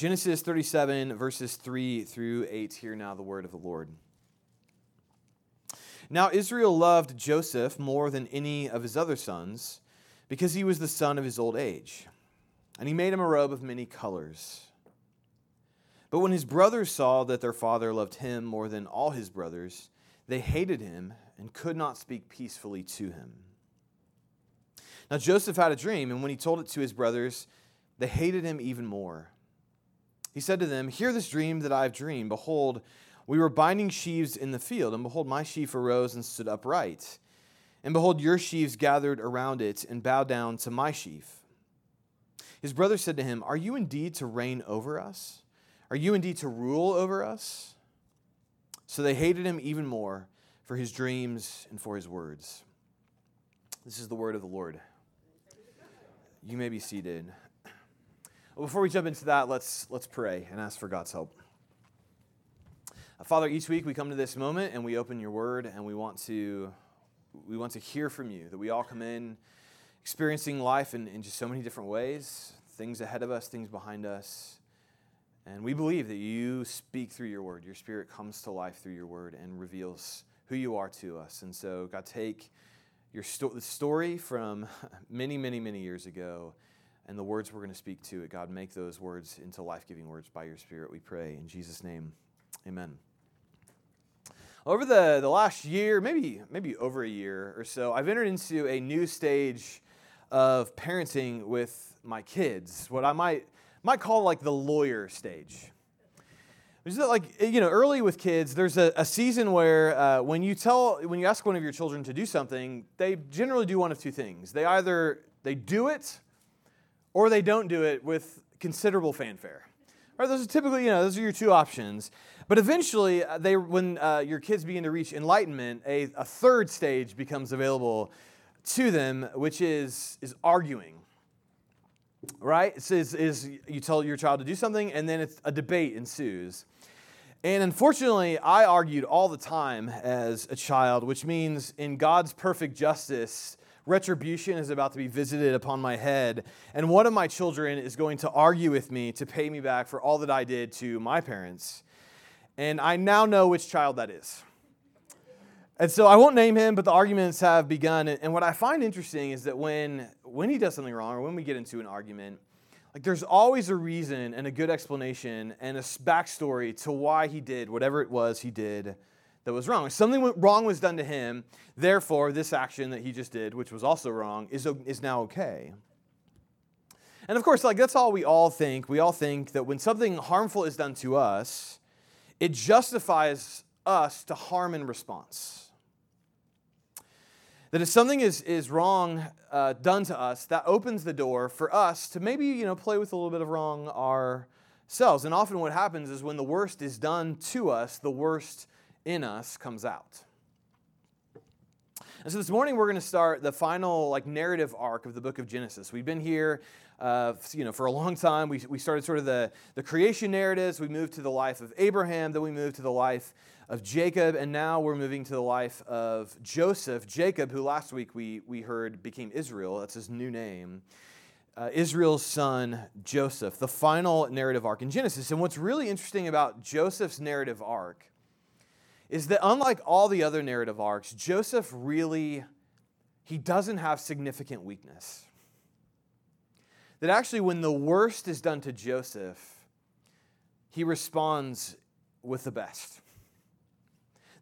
Genesis 37, verses 3 through 8. Hear now the word of the Lord. Now Israel loved Joseph more than any of his other sons, because he was the son of his old age. And he made him a robe of many colors. But when his brothers saw that their father loved him more than all his brothers, they hated him and could not speak peacefully to him. Now Joseph had a dream, and when he told it to his brothers, they hated him even more. He said to them, Hear this dream that I have dreamed. Behold, we were binding sheaves in the field, and behold, my sheaf arose and stood upright. And behold, your sheaves gathered around it and bowed down to my sheaf. His brother said to him, Are you indeed to reign over us? Are you indeed to rule over us? So they hated him even more for his dreams and for his words. This is the word of the Lord. You may be seated. Well, before we jump into that, let's, let's pray and ask for God's help. Uh, Father, each week we come to this moment and we open your word and we want to, we want to hear from you, that we all come in experiencing life in, in just so many different ways things ahead of us, things behind us. And we believe that you speak through your word. Your spirit comes to life through your word and reveals who you are to us. And so, God, take your sto- the story from many, many, many years ago and the words we're going to speak to it. God, make those words into life giving words by your spirit, we pray. In Jesus' name, amen. Over the, the last year, maybe, maybe over a year or so, I've entered into a new stage of parenting with my kids, what I might, might call like the lawyer stage. Which is like you know, early with kids, there's a, a season where uh, when you tell, when you ask one of your children to do something, they generally do one of two things. They either they do it, or they don't do it with considerable fanfare. Right? Those are typically, you know, those are your two options. But eventually, uh, they, when uh, your kids begin to reach enlightenment, a, a third stage becomes available to them, which is is arguing right? Says is you tell your child to do something, and then it's a debate ensues. And unfortunately, I argued all the time as a child, which means in God's perfect justice, retribution is about to be visited upon my head, and one of my children is going to argue with me to pay me back for all that I did to my parents. And I now know which child that is. And so I won't name him, but the arguments have begun. And what I find interesting is that when, when he does something wrong or when we get into an argument, like there's always a reason and a good explanation and a backstory to why he did whatever it was he did that was wrong. Something wrong was done to him, therefore, this action that he just did, which was also wrong, is, is now okay. And of course, like that's all we all think. We all think that when something harmful is done to us, it justifies us to harm in response. That if something is, is wrong uh, done to us, that opens the door for us to maybe you know, play with a little bit of wrong ourselves. And often what happens is when the worst is done to us, the worst in us comes out. And so this morning we're going to start the final like narrative arc of the book of Genesis. We've been here, uh, you know, for a long time. We, we started sort of the, the creation narratives. We moved to the life of Abraham. Then we moved to the life of Jacob, and now we're moving to the life of Joseph. Jacob, who last week we, we heard became Israel, that's his new name. Uh, Israel's son, Joseph, the final narrative arc in Genesis. And what's really interesting about Joseph's narrative arc is that unlike all the other narrative arcs, Joseph really he doesn't have significant weakness. That actually when the worst is done to Joseph, he responds with the best.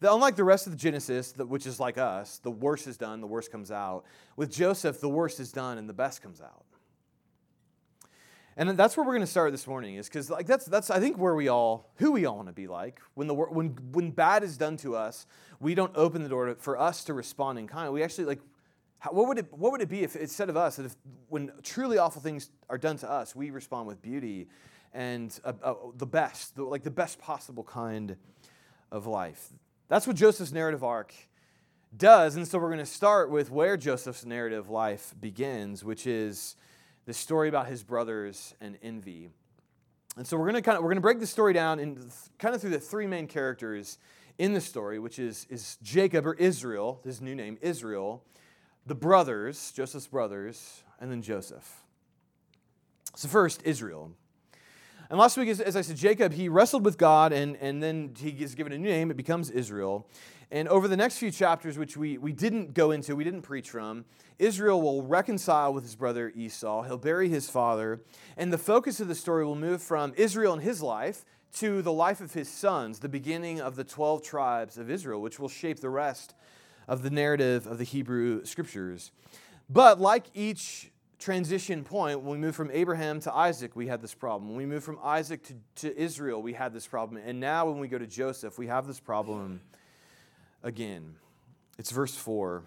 That unlike the rest of the Genesis, which is like us, the worst is done, the worst comes out. With Joseph, the worst is done and the best comes out. And that's where we're going to start this morning, is because like that's that's I think where we all who we all want to be like when the when when bad is done to us, we don't open the door to, for us to respond in kind. We actually like how, what would it what would it be if instead of us that if when truly awful things are done to us, we respond with beauty and uh, uh, the best, the, like the best possible kind of life. That's what Joseph's narrative arc does. And so we're going to start with where Joseph's narrative life begins, which is the story about his brothers and envy. And so we're going to kind of we're going to break the story down in kind of through the three main characters in the story, which is, is Jacob or Israel, his new name, Israel, the brothers, Joseph's brothers, and then Joseph. So first, Israel. And last week, as, as I said, Jacob, he wrestled with God and, and then he is given a new name. It becomes Israel. And over the next few chapters, which we, we didn't go into, we didn't preach from, Israel will reconcile with his brother Esau. He'll bury his father. And the focus of the story will move from Israel and his life to the life of his sons, the beginning of the 12 tribes of Israel, which will shape the rest of the narrative of the Hebrew scriptures. But like each transition point, when we move from Abraham to Isaac, we had this problem. When we move from Isaac to, to Israel, we had this problem. And now when we go to Joseph, we have this problem again. It's verse 4.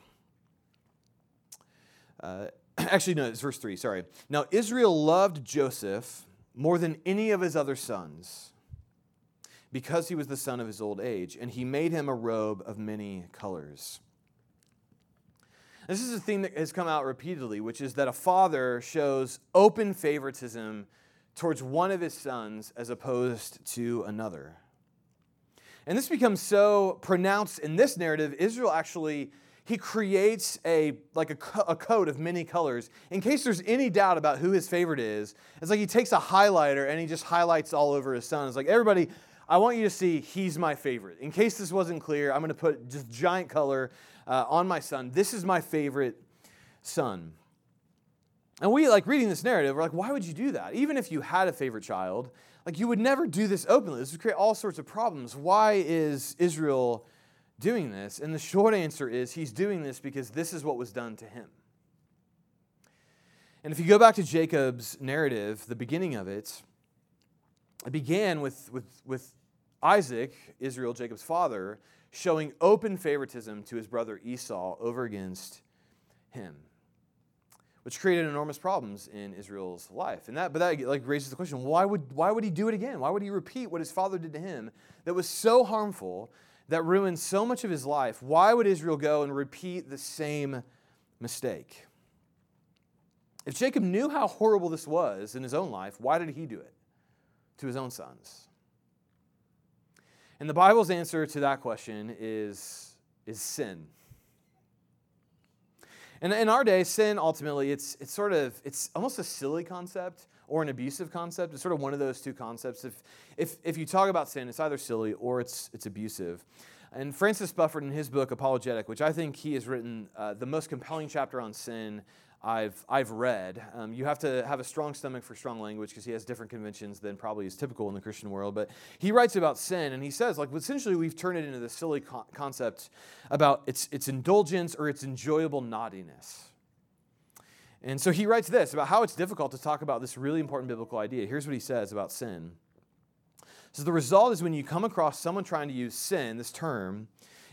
Uh, actually, no, it's verse 3, sorry. Now, Israel loved Joseph more than any of his other sons because he was the son of his old age, and he made him a robe of many colors. This is a theme that has come out repeatedly, which is that a father shows open favoritism towards one of his sons as opposed to another. And this becomes so pronounced in this narrative. Israel actually he creates a like a, co- a, code of many colors in case there's any doubt about who his favorite is it's like he takes a highlighter and he just highlights all over his son it's like everybody i want you to see he's my favorite in case this wasn't clear i'm going to put just giant color uh, on my son. This is my favorite son. And we like reading this narrative, we're like, why would you do that? Even if you had a favorite child, like you would never do this openly. This would create all sorts of problems. Why is Israel doing this? And the short answer is he's doing this because this is what was done to him. And if you go back to Jacob's narrative, the beginning of it, it began with, with, with Isaac, Israel, Jacob's father, showing open favoritism to his brother Esau over against him, which created enormous problems in Israel's life. And that, but that like raises the question: Why would why would he do it again? Why would he repeat what his father did to him that was so harmful that ruined so much of his life? Why would Israel go and repeat the same mistake? If Jacob knew how horrible this was in his own life, why did he do it to his own sons? And the Bible's answer to that question is, is sin. And in our day, sin ultimately, it's, it's sort of, it's almost a silly concept or an abusive concept. It's sort of one of those two concepts. If, if, if you talk about sin, it's either silly or it's, it's abusive. And Francis Spufford, in his book Apologetic, which I think he has written uh, the most compelling chapter on sin I've, I've read. Um, you have to have a strong stomach for strong language because he has different conventions than probably is typical in the Christian world. But he writes about sin and he says, like, essentially, we've turned it into this silly co- concept about its, its indulgence or its enjoyable naughtiness. And so he writes this about how it's difficult to talk about this really important biblical idea. Here's what he says about sin. So the result is when you come across someone trying to use sin, this term,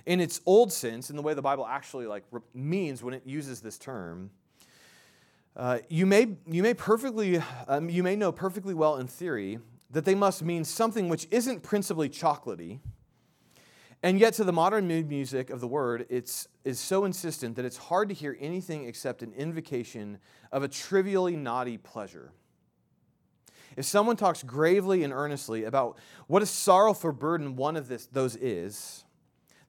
in its old sense, in the way the Bible actually like means when it uses this term, uh, you, may, you, may perfectly, um, you may know perfectly well in theory that they must mean something which isn't principally chocolatey, and yet to the modern mood music of the word, it's is so insistent that it's hard to hear anything except an invocation of a trivially naughty pleasure. If someone talks gravely and earnestly about what a sorrowful burden one of this, those is,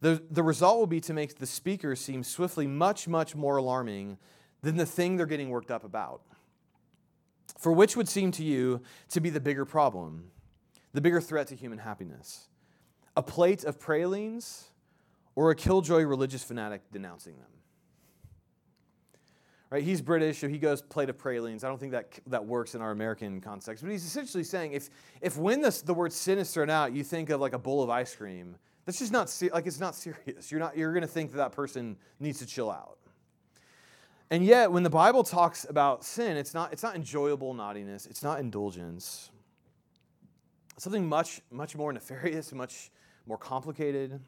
the, the result will be to make the speaker seem swiftly much, much more alarming than the thing they're getting worked up about. For which would seem to you to be the bigger problem, the bigger threat to human happiness? A plate of pralines or a killjoy religious fanatic denouncing them? Right? He's British, so he goes plate of pralines. I don't think that, that works in our American context. But he's essentially saying if, if when this, the word sin is thrown out, you think of like a bowl of ice cream, that's just not, like it's not serious. You're, not, you're to think that that person needs to chill out. And yet, when the Bible talks about sin, it's not, it's not enjoyable naughtiness, it's not indulgence. Something much, much more nefarious, much more complicated.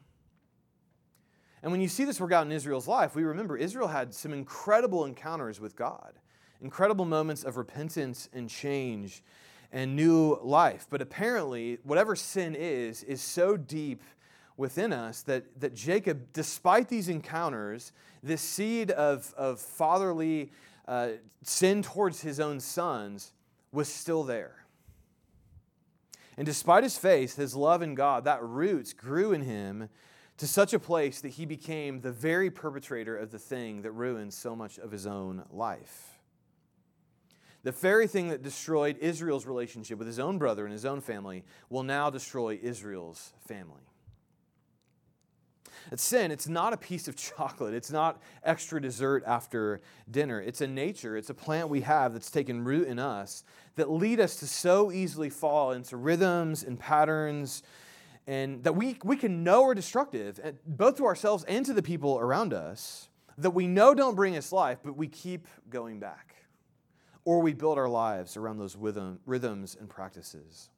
And when you see this work out in Israel's life, we remember Israel had some incredible encounters with God, incredible moments of repentance and change and new life. But apparently, whatever sin is, is so deep within us that, that Jacob, despite these encounters, this seed of, of fatherly uh, sin towards his own sons was still there. And despite his faith, his love in God, that roots grew in him to such a place that he became the very perpetrator of the thing that ruined so much of his own life. The very thing that destroyed Israel's relationship with his own brother and his own family will now destroy Israel's family. It's sin, it's not a piece of chocolate. It's not extra dessert after dinner. It's a nature, it's a plant we have that's taken root in us that lead us to so easily fall into rhythms and patterns and that we, we can know are destructive, eh, both to ourselves and to the people around us, that we know don't bring us life, but we keep going back. Or we build our lives around those rhythm, rhythms and practices.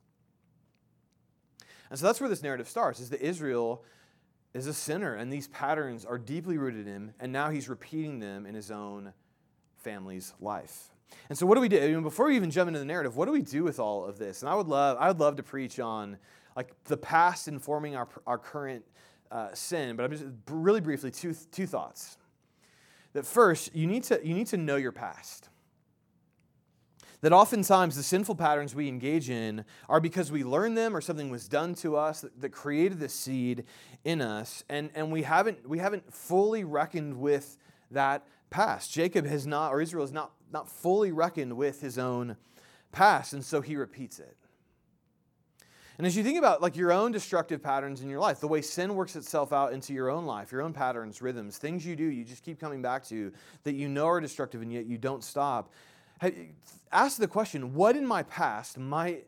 And so that's where this narrative starts, is that Israel is a sinner, and these patterns are deeply rooted in him, and now he's repeating them in his own family's life. And so, what do we do? I mean, before we even jump into the narrative, what do we do with all of this? And I would love, I would love to preach on like the past informing our, our current uh, sin, but I'm just really briefly two, two thoughts. That first, you need to you need to know your past that oftentimes the sinful patterns we engage in are because we learned them or something was done to us that, that created this seed in us. And, and we haven't we haven't fully reckoned with that past. Jacob has not or israel has not not fully reckoned with his own past. And so he repeats it. And as you think about like your own destructive patterns in your life the way sin works itself out into your own life your own patterns rhythms things you do you just keep coming back to that you know are destructive and yet you don't stop ask the question what in my past might,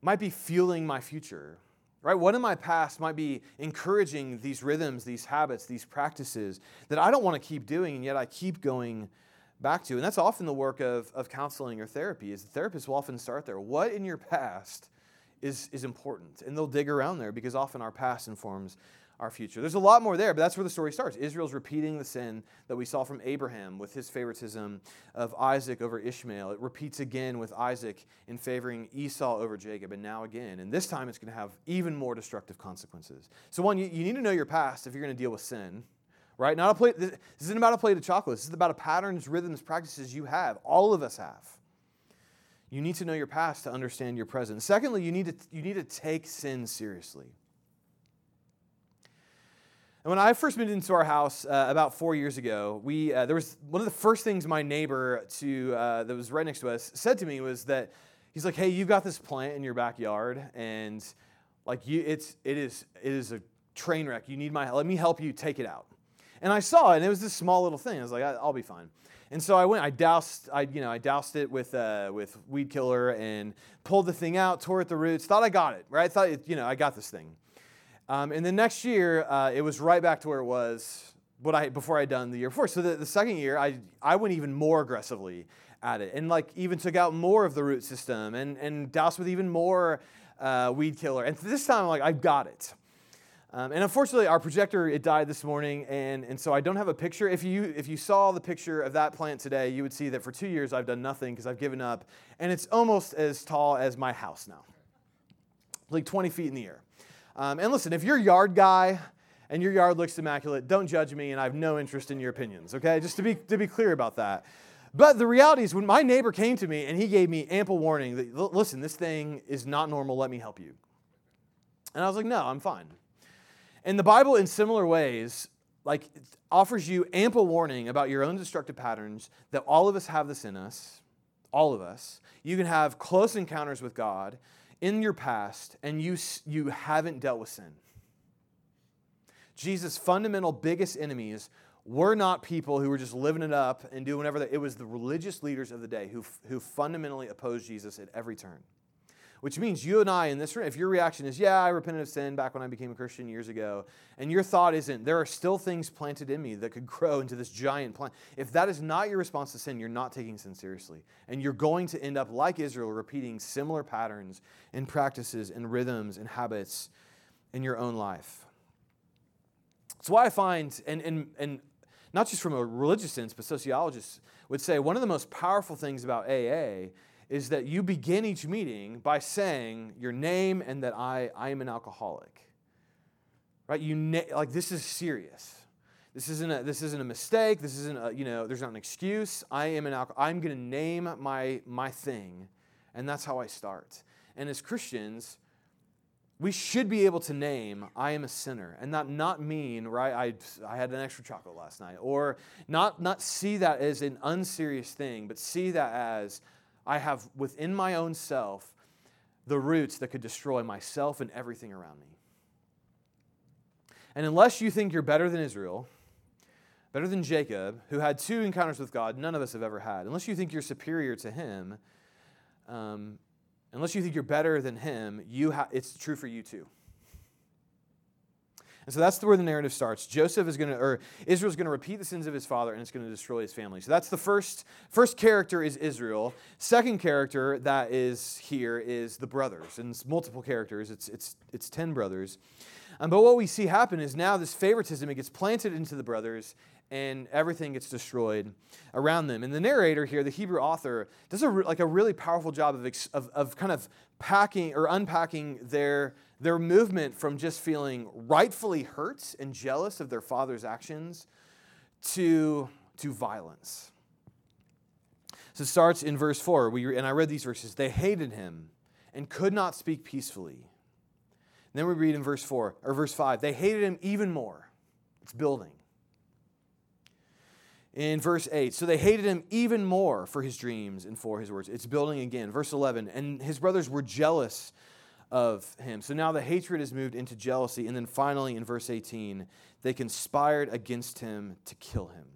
might be fueling my future? Right? What in my past might be encouraging these rhythms, these habits, these practices that I don't want to keep doing, and yet I keep going back to? And that's often the work of, of counseling or therapy, is the therapist will often start there. What in your past is, is important? And they'll dig around there because often our past informs our future. There's a lot more there, but that's where the story starts. Israel's repeating the sin that we saw from Abraham with his favoritism of Isaac over Ishmael. It repeats again with Isaac in favoring Esau over Jacob, and now again. And this time it's going to have even more destructive consequences. So, one, you, you need to know your past if you're going to deal with sin. Right? Not a plate, this isn't about a plate of chocolate. This is about a patterns, rhythms, practices you have. All of us have. You need to know your past to understand your present. Secondly, you need to, you need to take sin seriously. And when I first moved into our house uh, about four years ago, we uh, there was one of the first things my neighbor to uh, that was right next to us said to me was that he's like, "Hey, you've got this plant in your backyard, and like you, it's it is it is a train wreck. You need my help, let me help you take it out." And I saw it, and it was this small little thing. I was like, "I'll be fine." And so I went, I doused, I you know, I doused it with uh, with weed killer and pulled the thing out, tore at the roots. Thought I got it, right? Thought, it, you know, I got this thing. Um, and the next year, uh, it was right back to where it was what I before I'd done the year before. So the, the second year, I, I went even more aggressively at it and like even took out more of the root system and, and doused with even more uh, weed killer. And this time, I'm like, I've got it. Um, and unfortunately, our projector it died this morning, and, and so I don't have a picture. If you if you saw the picture of that plant today, you would see that for two years I've done nothing because I've given up, and it's almost as tall as my house now, like 20 feet in the air. Um, and listen, if you're a yard guy and your yard looks immaculate, don't judge me, and I have no interest in your opinions, okay? Just to be, to be clear about that. But the reality is, when my neighbor came to me and he gave me ample warning that, listen, this thing is not normal, let me help you. And I was like, no, I'm fine. And the Bible, in similar ways, like offers you ample warning about your own destructive patterns that all of us have this in us, all of us. You can have close encounters with God in your past and you, you haven't dealt with sin. Jesus' fundamental biggest enemies were not people who were just living it up and doing whatever. They, it was the religious leaders of the day who, who fundamentally opposed Jesus at every turn. Which means you and I in this room, if your reaction is, yeah, I repented of sin back when I became a Christian years ago, and your thought isn't, there are still things planted in me that could grow into this giant plant. If that is not your response to sin, you're not taking sin seriously. And you're going to end up, like Israel, repeating similar patterns and practices and rhythms and habits in your own life. That's why I find, and, and, and not just from a religious sense, but sociologists would say one of the most powerful things about AA is that you begin each meeting by saying your name and that I, I am an alcoholic. Right? You na- like this is serious. This isn't a, this isn't a mistake. This isn't a, you know, there's not an excuse. I am an alcoholic. I'm going to name my my thing, and that's how I start. And as Christians, we should be able to name I am a sinner and not not mean right I, I had an extra chocolate last night or not not see that as an unserious thing but see that as I have within my own self the roots that could destroy myself and everything around me. And unless you think you're better than Israel, better than Jacob, who had two encounters with God none of us have ever had, unless you think you're superior to him, um, unless you think you're better than him, you ha- it's true for you too. And so that's where the narrative starts. Joseph is going to, or Israel's going to repeat the sins of his father, and it's going to destroy his family. So that's the first first character is Israel. Second character that is here is the brothers, and it's multiple characters. It's it's it's ten brothers. Um, but what we see happen is now this favoritism it gets planted into the brothers, and everything gets destroyed around them. And the narrator here, the Hebrew author, does a like a really powerful job of, of of kind of packing or unpacking their their movement from just feeling rightfully hurt and jealous of their father's actions to, to violence. So it starts in verse 4. We, and I read these verses. They hated him and could not speak peacefully. And then we read in verse 4 or verse 5. They hated him even more. It's building. In verse 8, so they hated him even more for his dreams and for his words. It's building again. Verse 11, and his brothers were jealous of him. So now the hatred is moved into jealousy. And then finally, in verse 18, they conspired against him to kill him.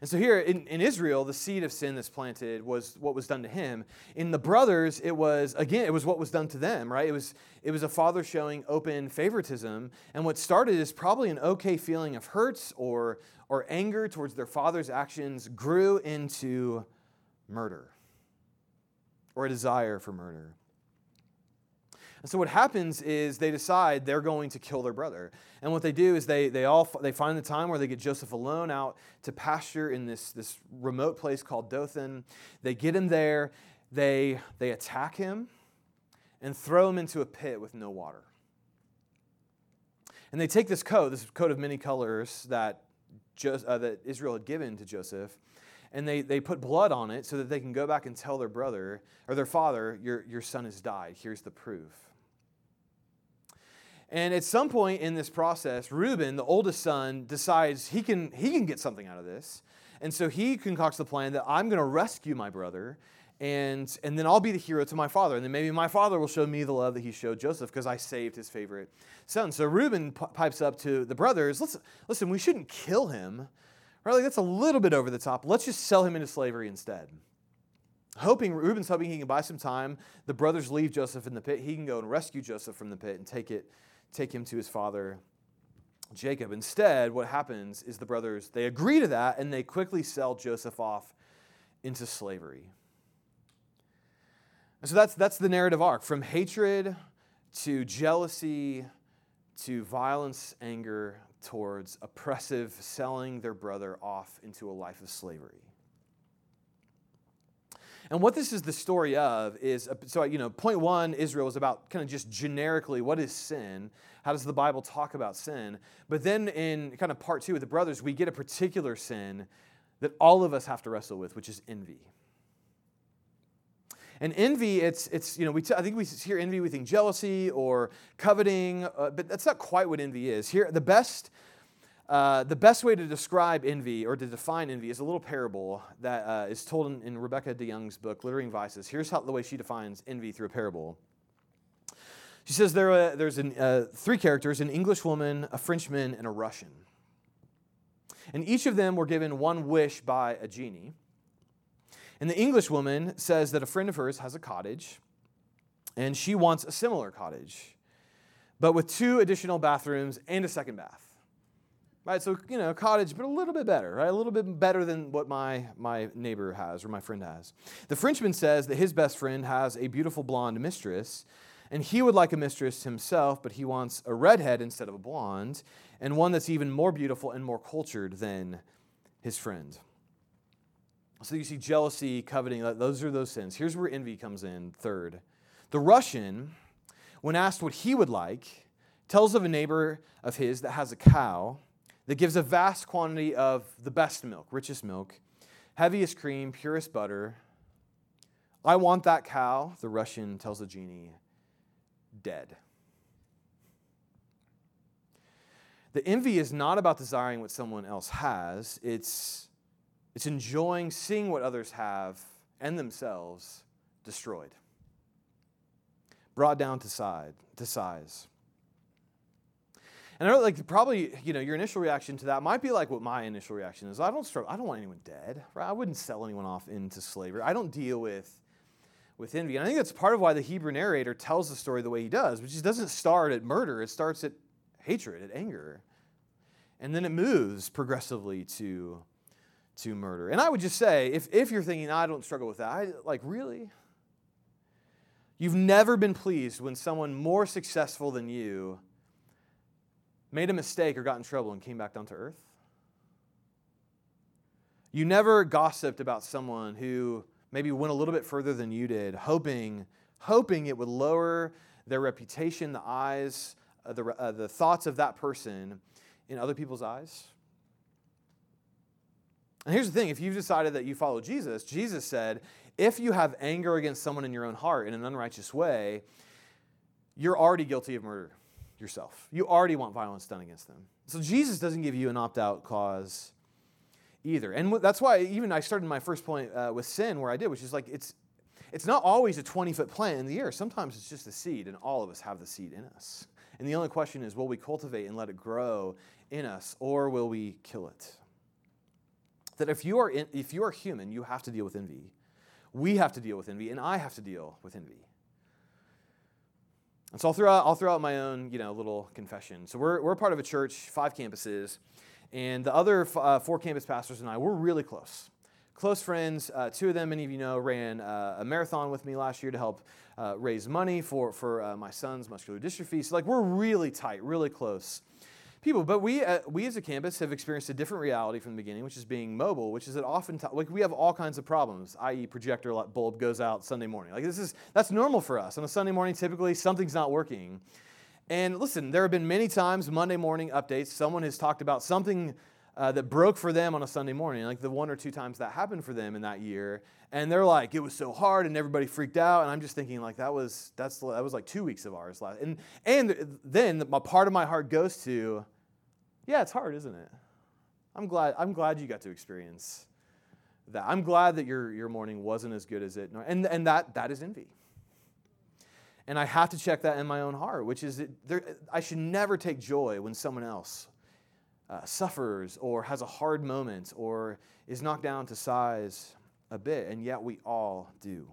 And so here in, in Israel, the seed of sin that's planted was what was done to him. In the brothers, it was, again, it was what was done to them, right? It was, it was a father showing open favoritism. And what started is probably an okay feeling of hurts or, or anger towards their father's actions grew into murder or a desire for murder. And so what happens is they decide they're going to kill their brother. And what they do is they, they all they find the time where they get Joseph alone out to pasture in this, this remote place called Dothan. They get him there, they, they attack him, and throw him into a pit with no water. And they take this coat, this coat of many colors that, uh, that Israel had given to Joseph, and they, they put blood on it so that they can go back and tell their brother or their father, your, your son has died. Here's the proof. And at some point in this process, Reuben, the oldest son, decides he can, he can get something out of this. And so he concocts the plan that I'm going to rescue my brother, and, and then I'll be the hero to my father. And then maybe my father will show me the love that he showed Joseph because I saved his favorite son. So Reuben p- pipes up to the brothers listen, listen, we shouldn't kill him Right? Like that's a little bit over the top. Let's just sell him into slavery instead. Hoping, Reuben's hoping he can buy some time. The brothers leave Joseph in the pit. He can go and rescue Joseph from the pit and take it, take him to his father Jacob. Instead, what happens is the brothers, they agree to that and they quickly sell Joseph off into slavery. And so that's, that's the narrative arc from hatred to jealousy to violence, anger, towards oppressive selling their brother off into a life of slavery. And what this is the story of is so, you know, point one, Israel is about kind of just generically what is sin? How does the Bible talk about sin? But then in kind of part two with the brothers, we get a particular sin that all of us have to wrestle with, which is envy. And envy, it's, it's you know, we t- I think we hear envy, we think jealousy or coveting, uh, but that's not quite what envy is. Here, the best, uh, the best way to describe envy or to define envy is a little parable that uh, is told in, in, Rebecca DeYoung's book, Glittering Vices. Here's how, the way she defines envy through a parable. She says there, uh, there's an, uh, three characters an English woman, a Frenchman, and a Russian. And each of them were given one wish by a genie. And the English woman says that a friend of hers has a cottage, and she wants a similar cottage, but with two additional bathrooms and a second bath. Right, so you know, a cottage, but a little bit better, right? A little bit better than what my, my neighbor has or my friend has. The Frenchman says that his best friend has a beautiful blonde mistress, and he would like a mistress himself, but he wants a redhead instead of a blonde, and one that's even more beautiful and more cultured than his friend. So you see jealousy, coveting, those are those sins. Here's where envy comes in, third. The Russian, when asked what he would like, tells of a neighbor of his that has a cow that gives a vast quantity of the best milk, richest milk, heaviest cream, purest butter. I want that cow, the Russian tells the genie, dead. The envy is not about desiring what someone else has, it's It's enjoying seeing what others have and themselves destroyed, brought down to, side, to size. And I know, like, probably, you know, your initial reaction to that might be like what my initial reaction is. I don't struggle. I don't want anyone dead. Right? I wouldn't sell anyone off into slavery. I don't deal with with envy. And I think that's part of why the Hebrew narrator tells the story the way he does, which is doesn't start at murder. It starts at hatred, at anger, and then it moves progressively to to murder. And I would just say, if if you're thinking I don't struggle with that, I, like really. You've never been pleased when someone more successful than you made a mistake or got in trouble and came back down to earth? You never gossiped about someone who maybe went a little bit further than you did, hoping, hoping it would lower their reputation, the eyes, uh, the, uh, the thoughts of that person in other people's eyes? And here's the thing if you've decided that you follow Jesus, Jesus said, if you have anger against someone in your own heart in an unrighteous way, you're already guilty of murder yourself. You already want violence done against them. So Jesus doesn't give you an opt out clause either. And that's why even I started my first point uh, with sin where I did, which is like it's it's not always a 20 foot plant in the air. Sometimes it's just a seed, and all of us have the seed in us. And the only question is will we cultivate and let it grow in us, or will we kill it? That if you are, in, if you are human, you have to deal with envy. We have to deal with envy, and I have to deal with envy. And so I'll throw out, I'll throw out my own, you know, little confession. So we're, we're part of a church, five campuses, and the other f- uh, four campus pastors and I, we're really close. Close friends. Uh, two of them, many of you know, ran uh, a marathon with me last year to help uh, raise money for, for uh, my son's muscular dystrophy. So, like, we're really tight, really close people. But we, uh, we as a campus have experienced a different reality from the beginning, which is being mobile, which is that often, like we have all kinds of problems, i.e. projector bulb goes out Sunday morning. Like this is, that's normal for us. On a Sunday morning, typically something's not working. And listen, there have been many times, Monday morning updates, someone has talked about something uh, that broke for them on a Sunday morning, like the one or two times that happened for them in that year. And they're like, it was so hard, and everybody freaked out. And I'm just thinking, like, that was that's that was like two weeks of ours last. And and then a part of my heart goes to, yeah, it's hard, isn't it? I'm glad I'm glad you got to experience that. I'm glad that your your morning wasn't as good as it. And and that that is envy. And I have to check that in my own heart, which is that there, I should never take joy when someone else uh, suffers or has a hard moment or is knocked down to size a bit, and yet we all do.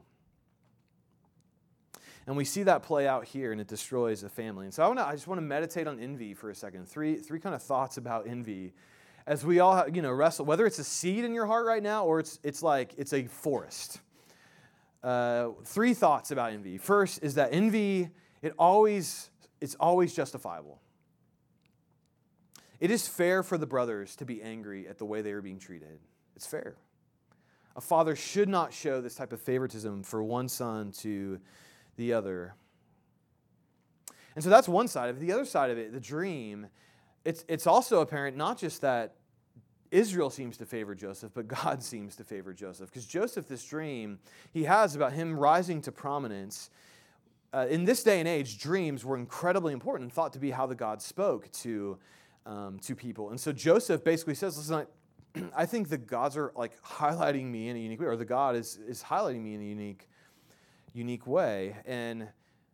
And we see that play out here, and it destroys a family. And so I, wanna, I just want to meditate on envy for a second. Three, three kind of thoughts about envy as we all you know wrestle whether it's a seed in your heart right now or it's, it's like it's a forest uh, three thoughts about envy first is that envy it always it's always justifiable it is fair for the brothers to be angry at the way they are being treated. It's fair. A father should not show this type of favoritism for one son to the other. And so that's one side of it. The other side of it, the dream, it's, it's also apparent not just that Israel seems to favor Joseph, but God seems to favor Joseph. Because Joseph, this dream he has about him rising to prominence, uh, in this day and age, dreams were incredibly important and thought to be how the God spoke to um, to people. And so Joseph basically says, listen, I, I think the gods are like highlighting me in a unique way, or the God is, is highlighting me in a unique, unique way. And,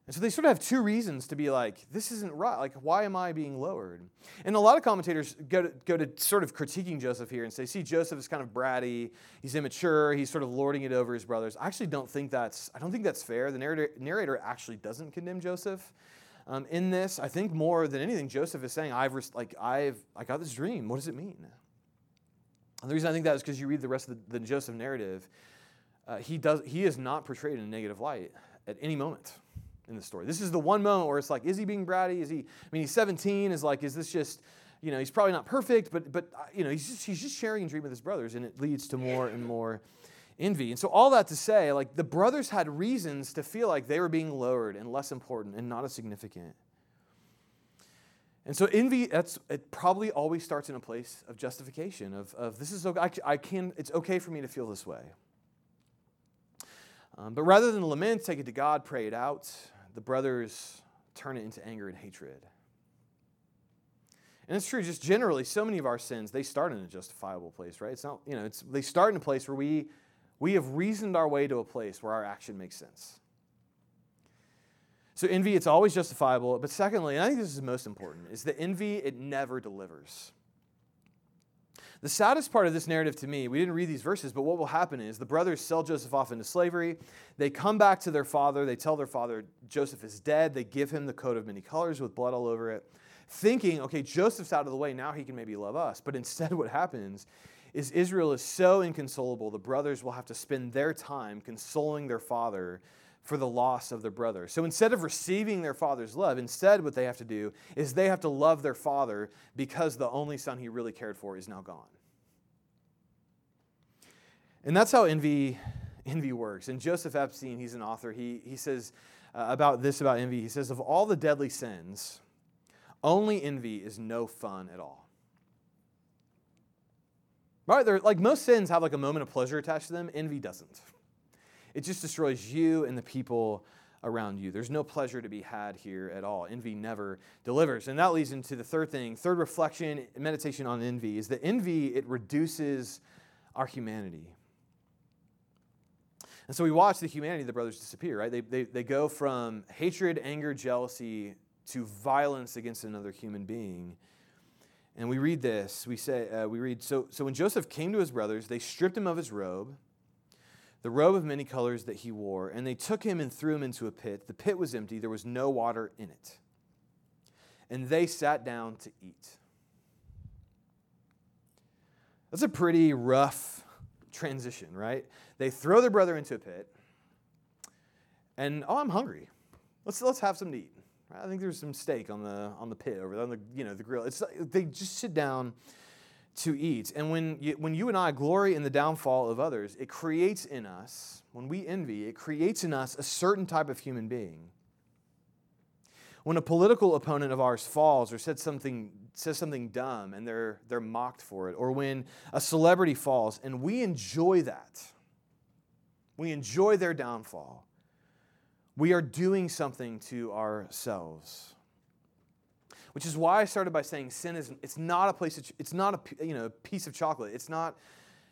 and so they sort of have two reasons to be like, this isn't right. Like, why am I being lowered? And a lot of commentators go to, go to sort of critiquing Joseph here and say, see, Joseph is kind of bratty, he's immature, he's sort of lording it over his brothers. I actually don't think that's, I don't think that's fair. The narrator, narrator actually doesn't condemn Joseph um, in this. I think more than anything, Joseph is saying, "I've like I've I got this dream. What does it mean?" And the reason I think that is because you read the rest of the, the Joseph narrative. Uh, he does he is not portrayed in a negative light at any moment in the story. This is the one moment where it's like, is he being bratty? Is he? I mean, he's 17. Is like, is this just? You know, he's probably not perfect, but but uh, you know, he's just he's just sharing a dream with his brothers, and it leads to more and more envy. And so, all that to say, like the brothers had reasons to feel like they were being lowered and less important and not as significant. And so, envy, that's, it probably always starts in a place of justification, of, of this is okay, I, can, it's okay for me to feel this way. Um, but rather than lament, take it to God, pray it out, the brothers turn it into anger and hatred. And it's true, just generally, so many of our sins, they start in a justifiable place, right? It's not, you know, it's, they start in a place where we, we have reasoned our way to a place where our action makes sense. So envy, it's always justifiable. But secondly, and I think this is most important, is that envy, it never delivers. The saddest part of this narrative to me, we didn't read these verses, but what will happen is the brothers sell Joseph off into slavery. They come back to their father. They tell their father Joseph is dead. They give him the coat of many colors with blood all over it, thinking, okay, Joseph's out of the way. Now he can maybe love us. But instead, what happens is Israel is so inconsolable, the brothers will have to spend their time consoling their father for the loss of their brother. So instead of receiving their father's love, instead what they have to do is they have to love their father because the only son he really cared for is now gone. And that's how envy envy works. And Joseph Epstein, he's an author, he, he says uh, about this about envy, he says, Of all the deadly sins, only envy is no fun at all. Right? They're, like most sins have like a moment of pleasure attached to them, envy doesn't. It just destroys you and the people around you. There's no pleasure to be had here at all. Envy never delivers. And that leads into the third thing, third reflection, meditation on envy, is that envy, it reduces our humanity. And so we watch the humanity of the brothers disappear, right? They, they, they go from hatred, anger, jealousy to violence against another human being. And we read this. We say, uh, we read, so, so when Joseph came to his brothers, they stripped him of his robe the robe of many colors that he wore, and they took him and threw him into a pit. The pit was empty, there was no water in it. And they sat down to eat. That's a pretty rough transition, right? They throw their brother into a pit, and oh, I'm hungry. Let's, let's have some to eat. I think there's some steak on the on the pit over there, on the you know the grill. It's they just sit down to eat. And when you, when you and I glory in the downfall of others, it creates in us, when we envy, it creates in us a certain type of human being. When a political opponent of ours falls or says something, says something dumb and they're, they're mocked for it, or when a celebrity falls and we enjoy that, we enjoy their downfall, we are doing something to ourselves which is why I started by saying sin is it's not a place it's not a you know piece of chocolate. It's not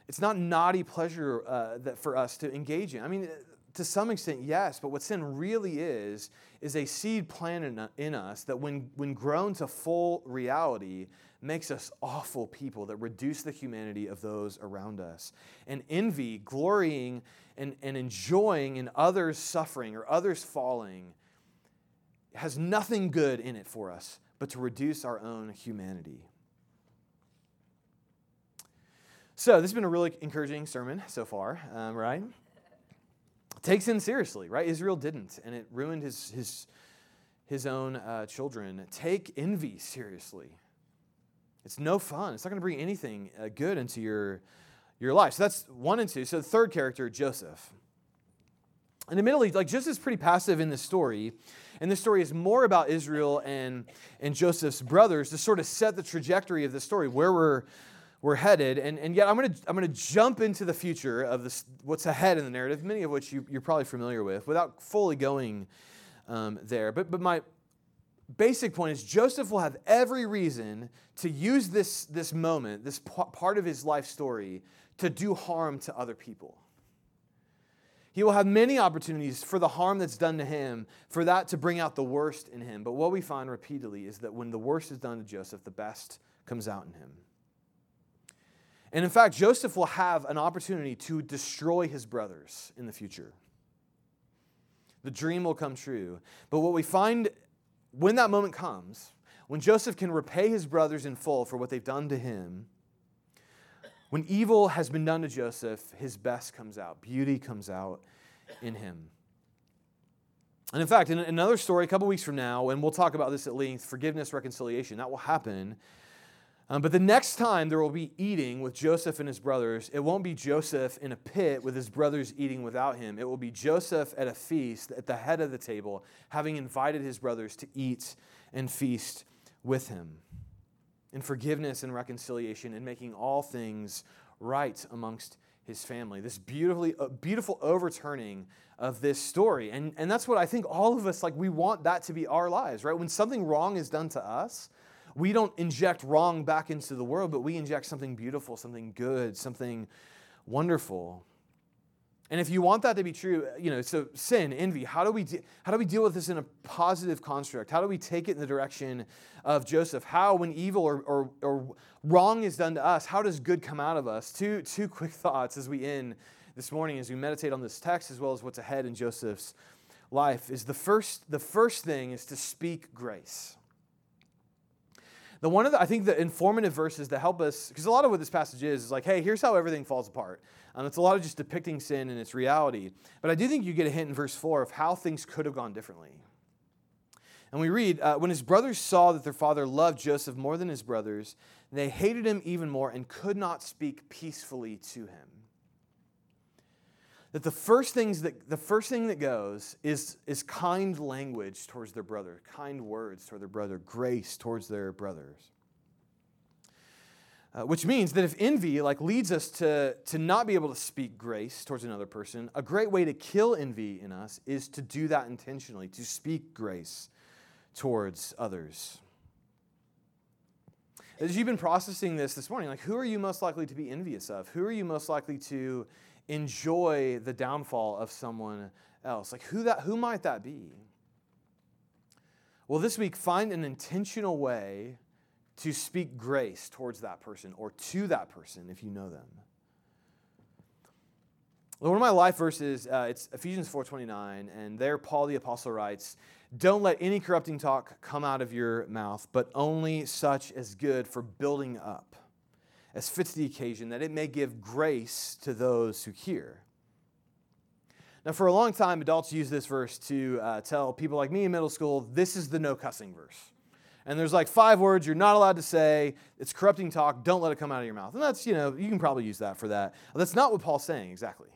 it's not naughty pleasure uh, that for us to engage in. I mean, to some extent, yes, but what sin really is is a seed planted in us that, when when grown to full reality, makes us awful people that reduce the humanity of those around us. And envy, glorying and, and enjoying in others' suffering or others falling, has nothing good in it for us but to reduce our own humanity. So, this has been a really encouraging sermon so far, um, right? Take sin seriously, right? Israel didn't, and it ruined his, his, his own uh, children. Take envy seriously. It's no fun. It's not going to bring anything uh, good into your, your life. So, that's one and two. So, the third character, Joseph. And admittedly, like Joseph's pretty passive in this story. And this story is more about Israel and, and Joseph's brothers to sort of set the trajectory of the story, where we're, we're headed. And, and yet, I'm going to I'm to jump into the future of this, what's ahead in the narrative, many of which you, you're probably familiar with, without fully going um, there. But, but my basic point is Joseph will have every reason to use this, this moment, this part of his life story, to do harm to other people. He will have many opportunities for the harm that's done to him, for that to bring out the worst in him. But what we find repeatedly is that when the worst is done to Joseph, the best comes out in him. And in fact, Joseph will have an opportunity to destroy his brothers in the future. The dream will come true. But what we find when that moment comes, when Joseph can repay his brothers in full for what they've done to him, when evil has been done to Joseph, his best comes out, beauty comes out in him. And in fact, in another story, a couple weeks from now, and we'll talk about this at length forgiveness, reconciliation, that will happen. Um, but the next time there will be eating with Joseph and his brothers, it won't be Joseph in a pit with his brothers eating without him. It will be Joseph at a feast at the head of the table, having invited his brothers to eat and feast with him in forgiveness and reconciliation and making all things right amongst his family. This beautifully, uh, beautiful overturning of this story. And, and that's what I think all of us, like, we want that to be our lives, right? When something wrong is done to us, we don't inject wrong back into the world, but we inject something beautiful, something good, something wonderful. And if you want that to be true, uh, you know, so sin, envy, how do we de- how do we deal with this in a positive construct? How do we take it in the direction of Joseph? How, when evil or, or, or wrong is done to us, how does good come out of us? Two, two quick thoughts as we end this morning, as we meditate on this text, as well as what's ahead in Joseph's life, is the first, the first thing is to speak grace. The one of the, I think the informative verses that help us, because a lot of what this passage is, is like, hey, here's how everything falls apart. Um, it's a lot of just depicting sin and its reality. But I do think you get a hint in verse 4 of how things could have gone differently. And we read, uh, when his brothers saw that their father loved Joseph more than his brothers, they hated him even more and could not speak peacefully to him. That the first things that the first thing that goes is, is kind language towards their brother, kind words toward their brother, grace towards their brothers. Uh, which means that if envy like leads us to, to not be able to speak grace towards another person, a great way to kill envy in us is to do that intentionally, to speak grace towards others. As you've been processing this this morning, like who are you most likely to be envious of? Who are you most likely to enjoy the downfall of someone else? Like who that who might that be? Well, this week find an intentional way to speak grace towards that person or to that person if you know them. One of my life verses, uh, it's Ephesians 4.29, and there Paul the Apostle writes, Don't let any corrupting talk come out of your mouth, but only such as good for building up, as fits the occasion, that it may give grace to those who hear. Now, for a long time, adults use this verse to uh, tell people like me in middle school, this is the no cussing verse and there's like five words you're not allowed to say. It's corrupting talk. Don't let it come out of your mouth. And that's, you know, you can probably use that for that. That's not what Paul's saying exactly.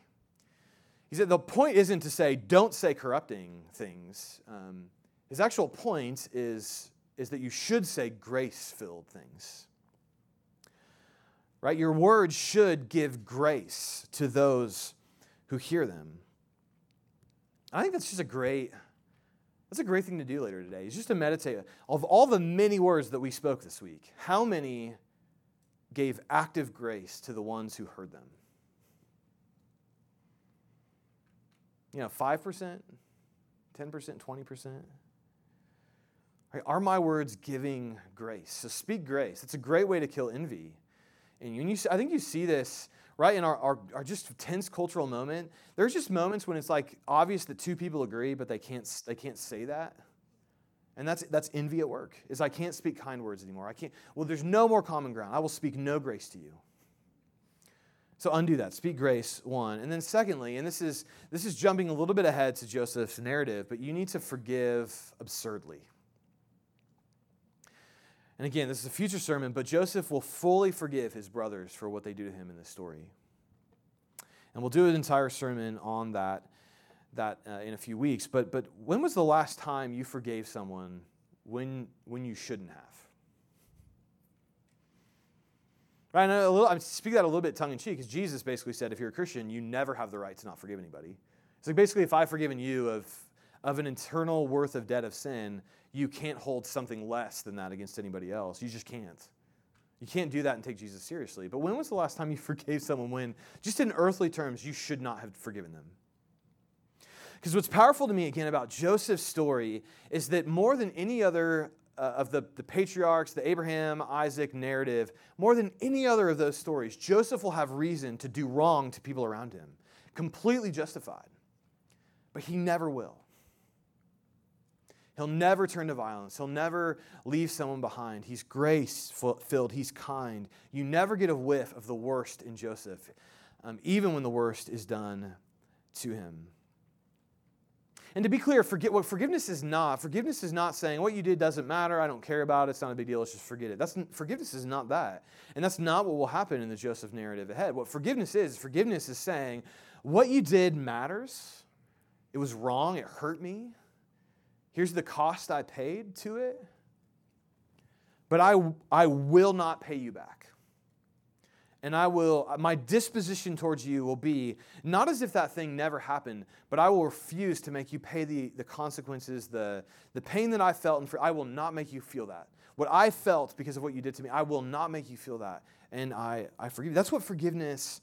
He said the point isn't to say don't say corrupting things. Um, his actual point is, is that you should say grace filled things. Right? Your words should give grace to those who hear them. I think that's just a great that's a great thing to do later today, is just to meditate. Of all the many words that we spoke this week, how many gave active grace to the ones who heard them? You know, 5%, 10%, 20%? Right? Are my words giving grace? So speak grace. It's a great way to kill envy. And you, I think you see this right? In our, our, our, just tense cultural moment, there's just moments when it's like obvious that two people agree, but they can't, they can't say that. And that's, that's envy at work, is I can't speak kind words anymore. I can't, well, there's no more common ground. I will speak no grace to you. So undo that. Speak grace, one. And then secondly, and this is, this is jumping a little bit ahead to Joseph's narrative, but you need to forgive absurdly. And again, this is a future sermon, but Joseph will fully forgive his brothers for what they do to him in this story. And we'll do an entire sermon on that, that uh, in a few weeks. But, but when was the last time you forgave someone when, when you shouldn't have? Right, and a little, I speak that a little bit tongue in cheek because Jesus basically said if you're a Christian, you never have the right to not forgive anybody. It's like basically if I've forgiven you of, of an internal worth of debt of sin, you can't hold something less than that against anybody else. You just can't. You can't do that and take Jesus seriously. But when was the last time you forgave someone when, just in earthly terms, you should not have forgiven them? Because what's powerful to me, again, about Joseph's story is that more than any other uh, of the, the patriarchs, the Abraham, Isaac narrative, more than any other of those stories, Joseph will have reason to do wrong to people around him, completely justified. But he never will. He'll never turn to violence. He'll never leave someone behind. He's grace filled. He's kind. You never get a whiff of the worst in Joseph, um, even when the worst is done to him. And to be clear, forget what forgiveness is not. Forgiveness is not saying what you did doesn't matter. I don't care about it. It's not a big deal. Let's just forget it. That's forgiveness is not that, and that's not what will happen in the Joseph narrative ahead. What forgiveness is, forgiveness is saying what you did matters. It was wrong. It hurt me. Here's the cost I paid to it, but I, I will not pay you back. and I will, my disposition towards you will be not as if that thing never happened, but I will refuse to make you pay the, the consequences, the, the pain that I felt, and for, I will not make you feel that. What I felt because of what you did to me, I will not make you feel that. And I, I forgive you. That's what forgiveness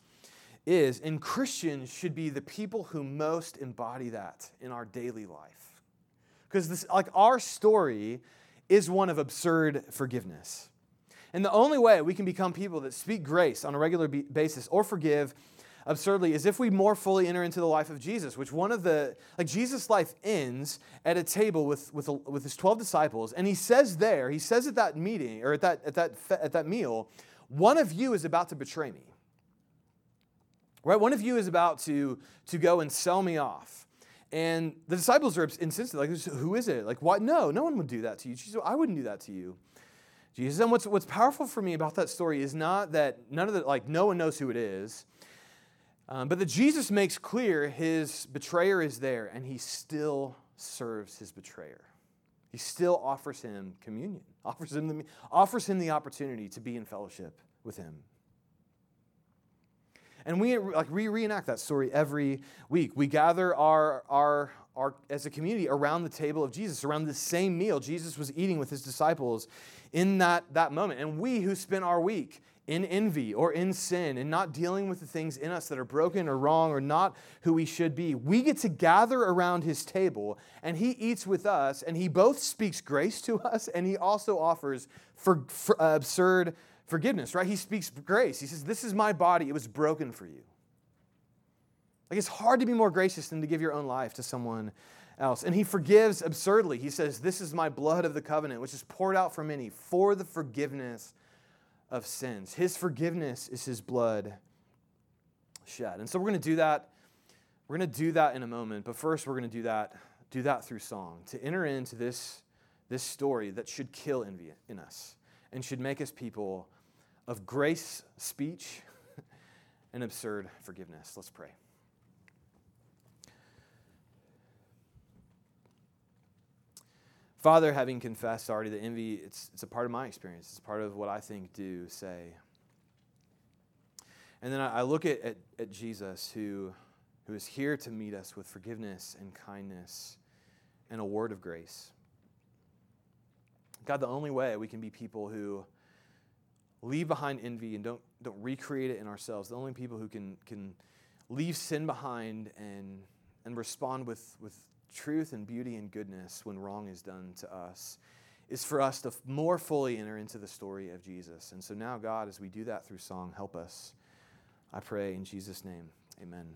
is. And Christians should be the people who most embody that in our daily life. Because like our story is one of absurd forgiveness. And the only way we can become people that speak grace on a regular basis or forgive absurdly is if we more fully enter into the life of Jesus, which one of the, like Jesus' life ends at a table with, with, with his 12 disciples. And he says there, he says at that meeting or at that, at that, at that meal, one of you is about to betray me. Right? One of you is about to, to go and sell me off. And the disciples are insistent, like, who is it? Like, what? No, no one would do that to you. Jesus, I wouldn't do that to you. Jesus. And what's, what's powerful for me about that story is not that none of the, like, no one knows who it is, um, but that Jesus makes clear his betrayer is there and he still serves his betrayer. He still offers him communion, offers him the, offers him the opportunity to be in fellowship with him. And we like we reenact that story every week. We gather our, our, our as a community around the table of Jesus, around the same meal Jesus was eating with his disciples in that, that moment. And we who spend our week in envy or in sin and not dealing with the things in us that are broken or wrong or not who we should be, we get to gather around his table and he eats with us and he both speaks grace to us and he also offers for, for absurd forgiveness, right? He speaks grace. He says, This is my body, it was broken for you. Like it's hard to be more gracious than to give your own life to someone else. And he forgives absurdly. He says, This is my blood of the covenant, which is poured out for many for the forgiveness of sins. His forgiveness is his blood shed. And so we're going to do that. We're going to do that in a moment. But first, we're going to do that, do that through song to enter into this, this story that should kill envy in us and should make us people of grace speech and absurd forgiveness. Let's pray. Father, having confessed already that envy, it's, it's a part of my experience. It's part of what I think, do, say. And then I, I look at, at, at Jesus, who, who is here to meet us with forgiveness and kindness and a word of grace. God, the only way we can be people who leave behind envy and don't, don't recreate it in ourselves, the only people who can, can leave sin behind and, and respond with, with truth and beauty and goodness when wrong is done to us is for us to more fully enter into the story of Jesus. And so now, God, as we do that through song, help us. I pray in Jesus' name. Amen.